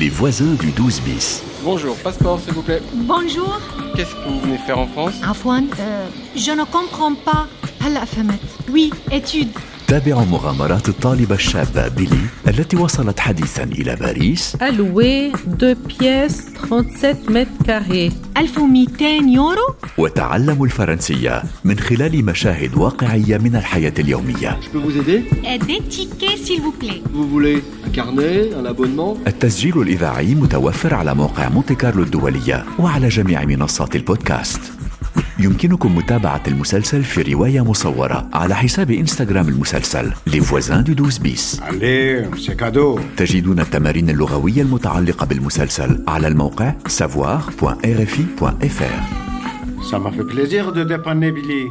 Les voisins du 12 bis. Bonjour, passeport s'il vous plaît. Bonjour. Qu'est-ce que vous venez faire en France? Afwan, euh, je ne comprends pas. à la fematte. Oui, études. تابعوا مغامرات الطالبة الشابة بيلي التي وصلت حديثا إلى باريس. louer, deux pièces, 37 mètres carrés. 1200 يورو؟ وتعلموا الفرنسية من خلال مشاهد واقعية من الحياة اليومية. Abonnement? التسجيل الإذاعي متوفر على موقع مونتي كارلو الدولية وعلى جميع منصات البودكاست. يمكنكم متابعة المسلسل في رواية مصورة على حساب إنستغرام المسلسل Les voisins du 12 bis Allez, c'est cadeau. تجدون التمارين اللغوية المتعلقة بالمسلسل على الموقع savoir.rfi.fr Ça m'a fait plaisir de dépanner Billy.